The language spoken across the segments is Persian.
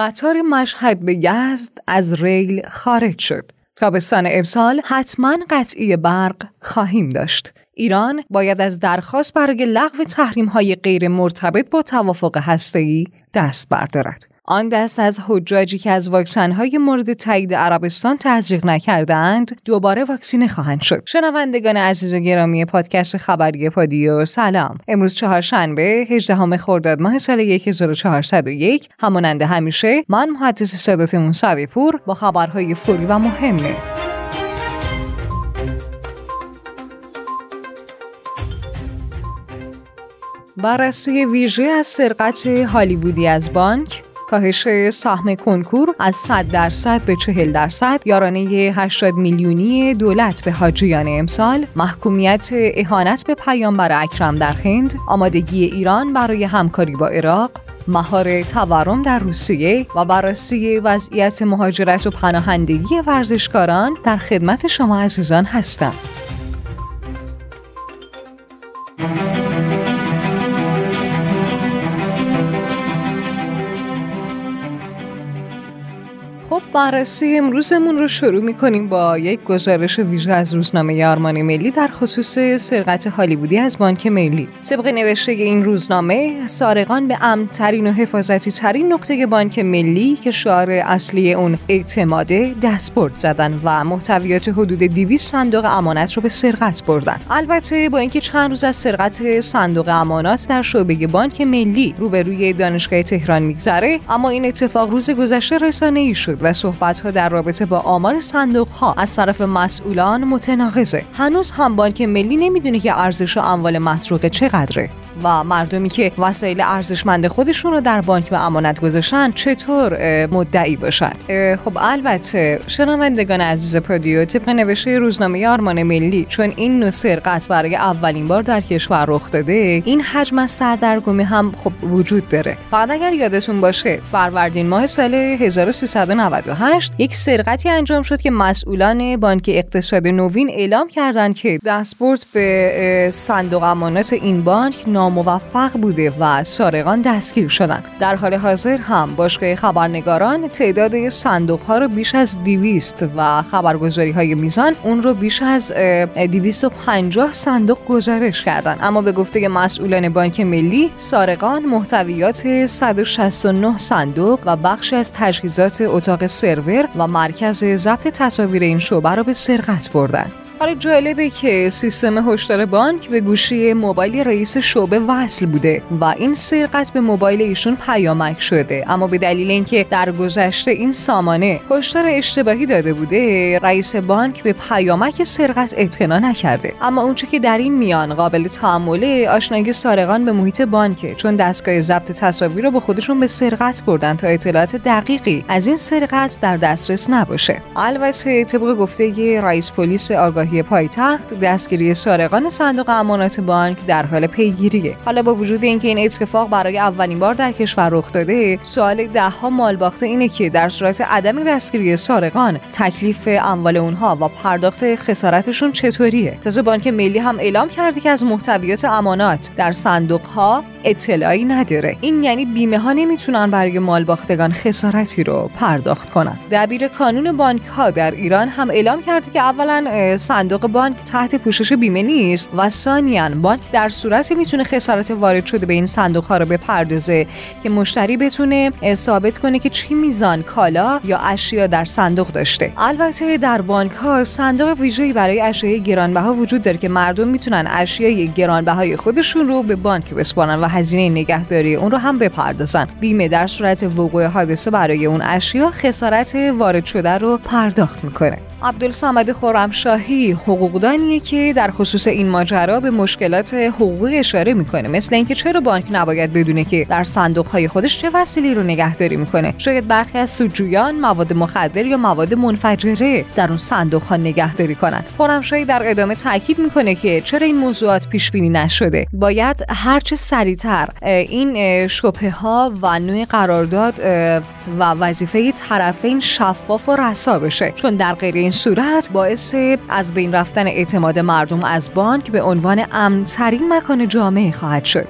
قطار مشهد به یزد از ریل خارج شد. تابستان امسال حتما قطعی برق خواهیم داشت. ایران باید از درخواست برای لغو تحریم های غیر مرتبط با توافق هسته‌ای دست بردارد. آن دست از حجاجی که از های مورد تایید عربستان تزریق نکردند دوباره واکسینه خواهند شد. شنوندگان عزیز و گرامی پادکست خبری پادیو سلام. امروز چهارشنبه 18 خرداد ماه سال 1401 همانند همیشه من محدث صدات موسوی پور با خبرهای فوری و مهمه. بررسی ویژه از سرقت هالیوودی از بانک کاهش سهم کنکور از 100 درصد به 40 درصد. یارانه 80 میلیونی دولت به حاجیان امسال. محکومیت اهانت به پیامبر اکرم در هند. آمادگی ایران برای همکاری با عراق. مهار تورم در روسیه و بررسی وضعیت مهاجرت و پناهندگی ورزشکاران در خدمت شما عزیزان هستم. بررسی امروزمون رو شروع می‌کنیم با یک گزارش ویژه از روزنامه آرمان ملی در خصوص سرقت هالیوودی از بانک ملی. طبق نوشته این روزنامه سارقان به امترین و حفاظتی ترین نقطه بانک ملی که شعار اصلی اون اعتماده دستبرد زدن و محتویات حدود 200 صندوق امانت رو به سرقت بردن. البته با اینکه چند روز از سرقت صندوق امانات در شعبه بانک ملی روبروی دانشگاه تهران میگذره اما این اتفاق روز گذشته رسانه ای شد و صحبت ها در رابطه با آمار صندوق ها از طرف مسئولان متناقضه. هنوز هم بانک ملی نمی‌دونه که ارزش اموال مسروقه چقدره. و مردمی که وسایل ارزشمند خودشون رو در بانک به امانت گذاشتن چطور مدعی باشن؟ خب البته شنوندگان عزیز پادیو طبق نوشته روزنامه آرمان ملی چون این نوع سرقت برای اولین بار در کشور رخ داده این حجم از سردرگمی هم خب وجود داره. فقط اگر یادتون باشه فروردین ماه سال 1398 یک سرقتی انجام شد که مسئولان بانک اقتصاد نوین اعلام کردند که دستبرد به صندوق امانات این بانک ناموفق بوده و سارقان دستگیر شدند. در حال حاضر هم باشگاه خبرنگاران تعداد صندوق ها رو بیش از 200 و خبرگزاری های میزان اون رو بیش از 250 صندوق گزارش کردند. اما به گفته مسئولان بانک ملی سارقان محتویات 169 صندوق و بخشی از تجهیزات اتاق سرور و مرکز ضبط تصاویر این شعبه را به سرقت بردند. حالا جالبه که سیستم هشدار بانک به گوشی موبایل رئیس شعبه وصل بوده و این سرقت به موبایل ایشون پیامک شده. اما به دلیل اینکه در گذشته این سامانه هشدار اشتباهی داده بوده رئیس بانک به پیامک سرقت اطلاع نکرده. اما اونچه که در این میان قابل تحمله آشنایی سارقان به محیط بانکه چون دستگاه ضبط تصاویر رو به خودشون به سرقت بردن تا اطلاعات دقیقی از این سرقت در دسترس نباشه. البته طبق گفته رئیس پلیس آگاهی آگاهی پایتخت دستگیری سارقان صندوق امانات بانک در حال پیگیریه. حالا با وجود اینکه این اتفاق برای اولین بار در کشور رخ داده سوال دهها مال باخته اینه که در صورت عدم دستگیری سارقان تکلیف اموال اونها و پرداخت خسارتشون چطوریه؟ تازه بانک ملی هم اعلام کرده که از محتویات امانات در صندوق ها اطلاعی نداره. این یعنی بیمه ها نمی‌تونن برای مال باختگان خسارتی رو پرداخت کنن. دبیر کانون بانک ها در ایران هم اعلام کرده که اولا صندوق بانک تحت پوشش بیمه نیست و ثانیا بانک در صورتی می‌تونه خسارت وارد شده به این صندوق ها رو بپردازه که مشتری بتونه ثابت کنه که چی میزان کالا یا اشیا در صندوق داشته. البته در بانک ها صندوق ویژه‌ای برای اشیاء گرانبها وجود داره که مردم می‌تونن اشیای گرانبهای خودشون رو به بانک بسپارن و هزینه نگهداری اون رو هم بپردازن. بیمه در صورت وقوع حادثه برای اون اشیا خسارت وارد شده رو پرداخت می‌کنه. عبدالصمد خرمشاهی حقوقدانیه که در خصوص این ماجرا به مشکلات حقوقی اشاره می‌کنه. مثل اینکه چرا بانک نباید بدونه که در صندوق های خودش چه وسیلی رو نگهداری می‌کنه؟ شاید برخی از سودجویان مواد مخدر یا مواد منفجره در اون صندوق ها نگهداری کنن. خرمشاهی در ادامه تاکید می‌کنه که چرا این موضوعات پیش بینی نشده؟ باید هرچه سریعتر این شبهه ها و نوع قرارداد و وظیفه طرفین شفاف و رسا بشه. چون در غیر این صورت باعث از بین رفتن اعتماد مردم از بانک به عنوان امنترین مکان جامعه خواهد شد.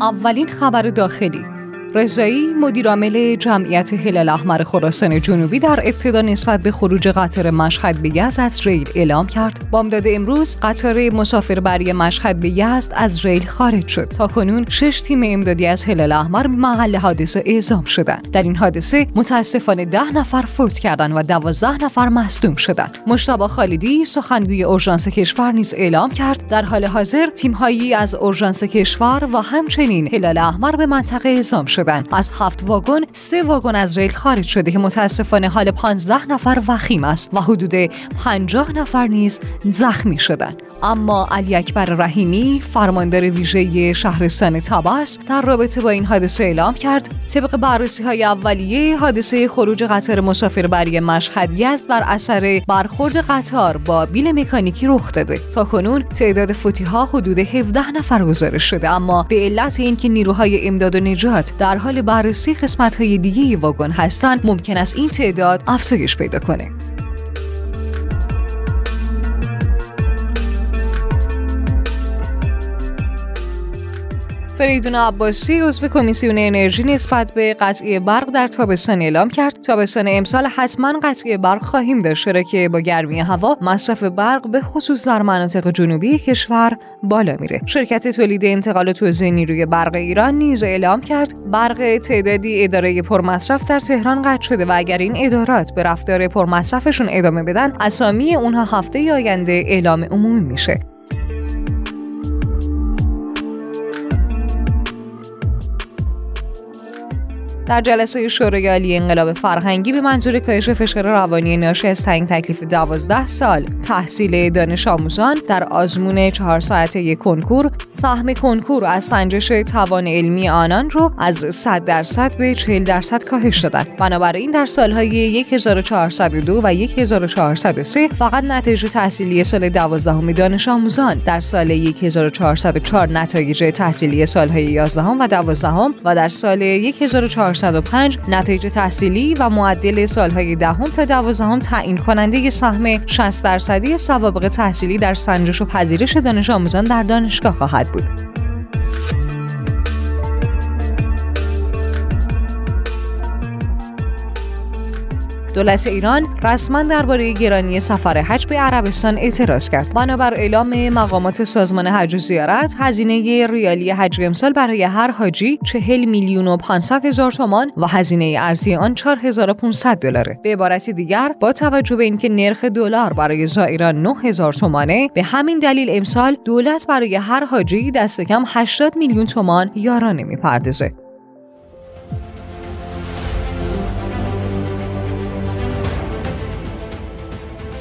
اولین خبر داخلی رضایی مدیرعامل جمعیت هلال احمر خراسان جنوبی در ابتدا نسبت به خروج قطار مشهد به یزد از ریل اعلام کرد. بامداد امروز قطار مسافربری مشهد به یزد از ریل خارج شد. تا کنون شش تیم امدادی از هلال احمر به محل حادثه اعزام شدند. در این حادثه متاسفانه ده نفر فوت کردند و دوازده نفر مصدوم شدند. مشتبه خالدی سخنگوی اورژانس کشور نیز اعلام کرد. در حال حاضر تیمهایی از اورژانس کشور و همچنین هلال احمر به منطقه اعزام شد از هفت واگن سه واگن از ریل خارج شده که متاسفانه حال 15 نفر وخیم است و حدود 50 نفر نیز زخمی شدند اما علی اکبر رحیمی فرماندار ویژه شهرستان تباس در رابطه با این حادثه اعلام کرد طبق بررسی های اولیه حادثه خروج قطار مسافربری مشهد یزد بر اثر برخورد قطار با بیل مکانیکی رخ داده. تا کنون تعداد فوتی ها حدود 17 نفر گزارش شده اما به علت اینکه نیروهای امداد و نجات در حال بررسی قسمت های دیگه واگن هستند ممکن است این تعداد افزایش پیدا کنه. فریدون عباسی عضو کمیسیون انرژی نسبت به قطعی برق در تابستان اعلام کرد. تابستان امسال حتما قطعی برق خواهیم داشت چرا که با گرمی هوا مصرف برق به خصوص در مناطق جنوبی کشور بالا میره. شرکت تولید انتقال و توزیع نیروی برق ایران نیز اعلام کرد برق تعدادی اداره پرمصرف در تهران قطع شده و اگر این ادارات به رفتار پرمصرفشون ادامه بدن اسامی اونها هفته آینده اعلام عمومی میشه. در جلسه شورای عالی انقلاب فرهنگی به منظور کاهش فشار روانی ناشی از تعیین تکلیف 12 سال تحصیل دانش آموزان در آزمون چهار ساعته کنکور سهم کنکور از سنجش توان علمی آنان رو از 100 درصد به 40 درصد کاهش دادند بنابراین در سالهای 1402 و 1403 فقط نتایج تحصیلی سال 12 دانش آموزان در سال 1404 نتایج تحصیلی سالهای 11 و 12 و در سال 1400 405 نتایج تحصیلی و معدل سالهای دهم تا دوازدهم تعیین کننده سهم 60 درصدی سوابق تحصیلی در سنجش و پذیرش دانش آموزان در دانشگاه خواهد بود. دولت ایران رسما درباره گرانی سفر حج به عربستان اعتراض کرد. بنابر اعلام مقامات سازمان حج و زیارت هزینه ریالی حج امسال برای هر حاجی 40 میلیون و 500 هزار تومان و هزینه ارزی آن 4500 دلاره. به عبارتی دیگر با توجه به اینکه نرخ دلار برای زائران 9000 تومانه به همین دلیل امسال دولت برای هر حاجی دست کم 80 میلیون تومان یارانه می‌پردازه.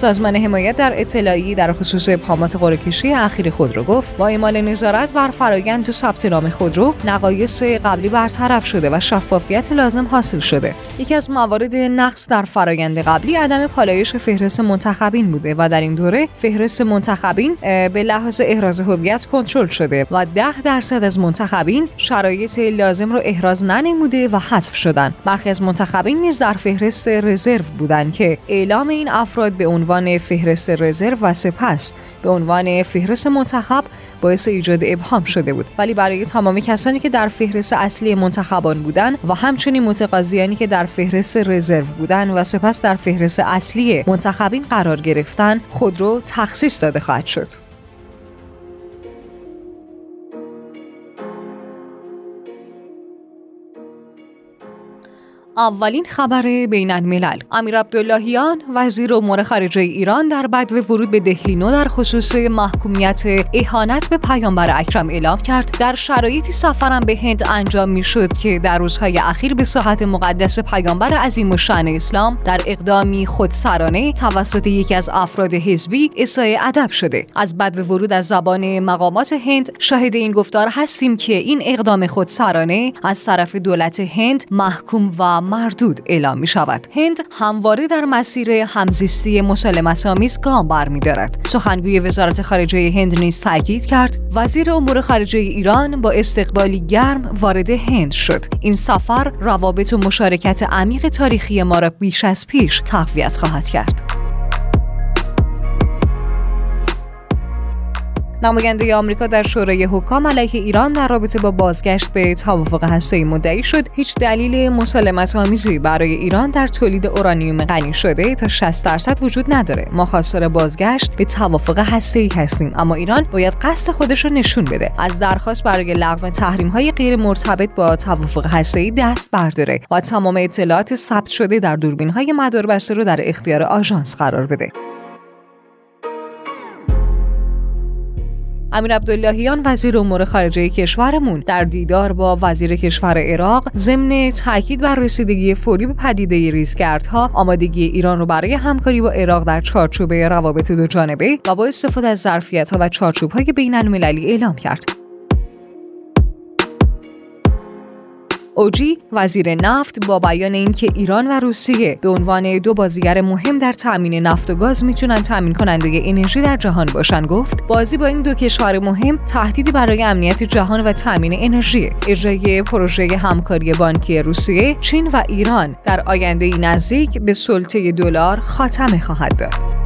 سازمان حمایت در اطلاعی در خصوص ابهامات قرعه‌کشی اخیر خودرو گفت. با ایمان نظارت بر فرایند و ثبت نام خودرو نقایص قبلی برطرف شده و شفافیت لازم حاصل شده. یکی از موارد نقص در فرایند قبلی عدم پالایش فهرست منتخبین بوده و در این دوره فهرست منتخبین به لحاظ احراز هویت کنترل شده و ده درصد از منتخبین شرایط لازم رو احراز ننموده و حذف شدن. برخی از منتخبین نیز در فهرست رزرو بودند که اعلام این افراد به عنوان فهرست رزرو و سپس به عنوان فهرست منتخب باعث ایجاد ابهام شده بود. ولی برای تمام کسانی که در فهرست اصلی منتخبان بودند و همچنین متقاضیانی که در فهرست رزرو بودند و سپس در فهرست اصلی منتخبین قرار گرفتن خودرو تخصیص داده خواهد شد. اولین خبر بین الملل. امیر عبداللهیان وزیر امور خارجه ایران در بعد ورود به دهلینو در خصوص محکومیت اهانت به پیامبر اکرم اعلام کرد. در شرایطی سفرم به هند انجام می‌شد که در روزهای اخیر به صحت مقدس پیامبر عظیم و شان اسلام در اقدامی خودسرانه توسط یکی از افراد حزبی اسای ادب شده. از بعد ورود از زبان مقامات هند شاهد این گفتار هستیم که این اقدام خودسرانه از طرف دولت هند محکوم و مردود اعلام می شود هند همواره در مسیر همزیستی مسالمت آمیز گام برمیدارد. سخنگوی وزارت خارجه هند نیز تاکید کرد وزیر امور خارجه ایران با استقبالی گرم وارد هند شد. این سفر روابط و مشارکت عمیق تاریخی ما را بیش از پیش تقویت خواهد کرد. نماینده آمریکا در شورای حکام علیه ایران در رابطه با بازگشت به توافق هسته‌ای مدعی شد. هیچ دلیل مسالمت آمیزی برای ایران در تولید اورانیوم غنی شده تا 60 درصد وجود نداره. ما خواستار بازگشت به توافق هسته‌ای هستیم اما ایران باید قصد خودش رو نشون بده. از درخواست برای لغو های غیر مرتبط با توافق هسته‌ای دست برداره و تمام اطلاعات ثبت شده در دوربین‌های مداربسته رو در اختیار آژانس قرار بده. امیر عبداللهیان وزیر امور خارجه کشورمون در دیدار با وزیر کشور عراق ضمن تاکید بر رسیدگی فوری به پدیده ریزگردها آمادگی ایران رو برای همکاری با عراق در چارچوب روابط دو جانبه و با استفاده از ظرفیت ها و چارچوب های بین المللی اعلام کرد. اوجی وزیر نفت با بیان اینکه ایران و روسیه به عنوان دو بازیگر مهم در تامین نفت و گاز می‌تونن تامین کننده انرژی در جهان باشن گفت. بازی با این دو کشور مهم تهدیدی برای امنیت جهان و تامین انرژی. اجرای پروژه همکاری بانکی روسیه چین و ایران در آینده نزدیک به سلطه دلار خاتمه خواهد داد.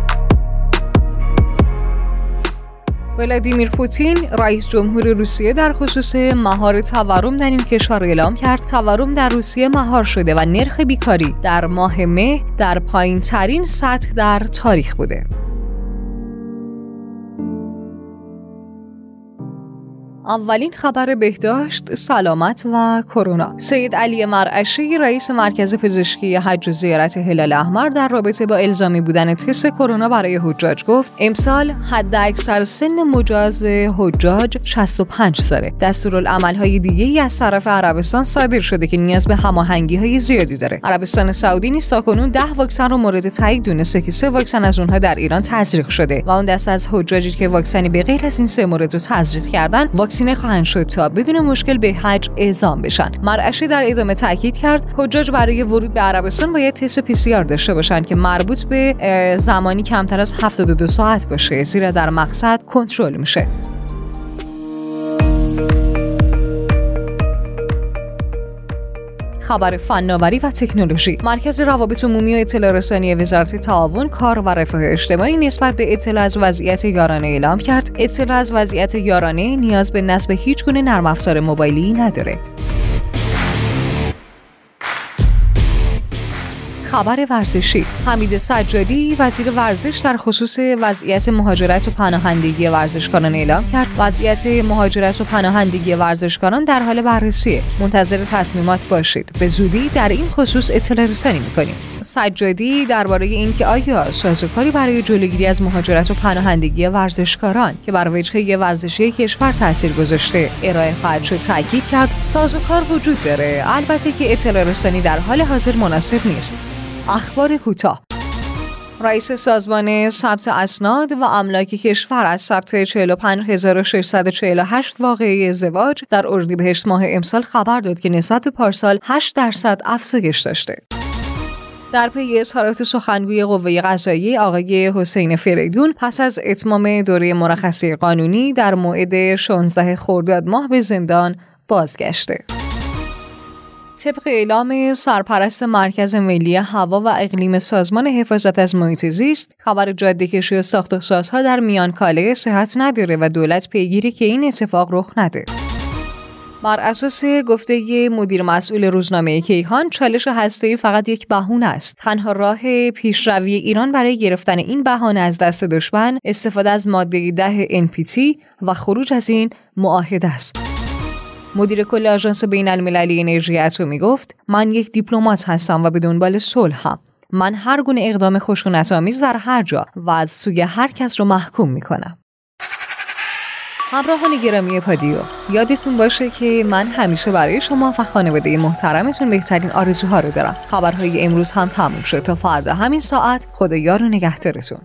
ولادیمیر پوتین رئیس جمهور روسیه در خصوص مهار تورم در این کشور اعلام کرد تورم در روسیه مهار شده و نرخ بیکاری در ماه مه در پایین ترین سطح در تاریخ بوده. اولین خبر بهداشت سلامت و کرونا. سید علی مرعشی رئیس مرکز پزشکی حج و زیارت هلال احمر در رابطه با الزامی بودن تست کرونا برای حجاج گفت امسال حد اکثر سن مجاز حجاج 65 ساله دستورالعمل های دیگه ای از طرف عربستان صادر شده که نیاز به هماهنگی های زیادی داره. عربستان سعودی نیز تاکنون ده واکسن رو مورد تایید دونسته که سه واکسن از اونها در ایران تزریق شده و اون دست از حجاجی که واکسنی به غیر از این سه مورد رو تزریق کردن واکسینه خواهند شد تا بدون مشکل به حج اعزام بشن. مرعشی در ادامه تاکید کرد حجاج برای ورود به عربستان باید تست پی سی آر داشته باشند که مربوط به زمانی کمتر از 72 ساعت باشه زیرا در مقصد کنترل میشه. خبر فناوری و تکنولوژی. مرکز روابط عمومی و اطلاع رسانی وزارت تعاون کار و رفاه اجتماعی نسبت به اطلاع از وضعیت یارانه اعلام کرد. اطلاع از وضعیت یارانه نیاز به نصب هیچ گونه نرم موبایلی نداره. خبر ورزشی. حمید سجادی وزیر ورزش در خصوص وضعیت مهاجرت و پناهندگی ورزشکاران اعلام کرد. وضعیت مهاجرت و پناهندگی ورزشکاران در حال بررسی. منتظر تصمیمات باشید. به زودی در این خصوص اطلاع رسانی می‌کنیم. سجادی درباره اینکه آیا سازوکاری برای جلوگیری از مهاجرت و پناهندگی ورزشکاران که بر وجهه ورزشی کشور تاثیر گذاشته. ارائه خواهد شد تاکید کرد. سازوکار وجود داره. البته که اطلاع رسانی در حال حاضر مناسب نیست. اخبار کوتاه رئیس سازمان ثبت اسناد و املاک کشور از ثبت 45648 واقعی ازدواج در اردیبهشت ماه امسال خبر داد که نسبت به پارسال 8 درصد افزایش داشته. در پی اظهارات سخنگوی قوه قضاییه آقای حسین فریدون پس از اتمام دوره مرخصی قانونی در موعد 16 خرداد ماه به زندان بازگشته. طبق اعلام سرپرست مرکز ملی هوا و اقلیم سازمان حفاظت از محیط زیست خبر جاده کشی ساخت و سازها در میان کاله صحت نداره و دولت پیگیری که این اتفاق رخ نده. بر اساس گفته مدیر مسئول روزنامه کیهان چالش هسته فقط یک بهونه است. تنها راه پیشروی ایران برای گرفتن این بهانه از دست دشمن استفاده از ماده ده NPT و خروج از این معاهده است. مدیر کل آژانس بین المللی انرژی اتمی گفت من یک دیپلمات هستم و به دنبال صلحم من هر گونه اقدام خشونت آمیز در هر جا و از سوی هر کس رو محکوم می‌کنم. همراهان گرامی پادیو یادتون باشه که من همیشه برای شما و خانواده محترمتون بهترین آرزوها رو دارم. خبرهای امروز هم تموم شد. تا فردا همین ساعت خدا یار و نگهدارتون.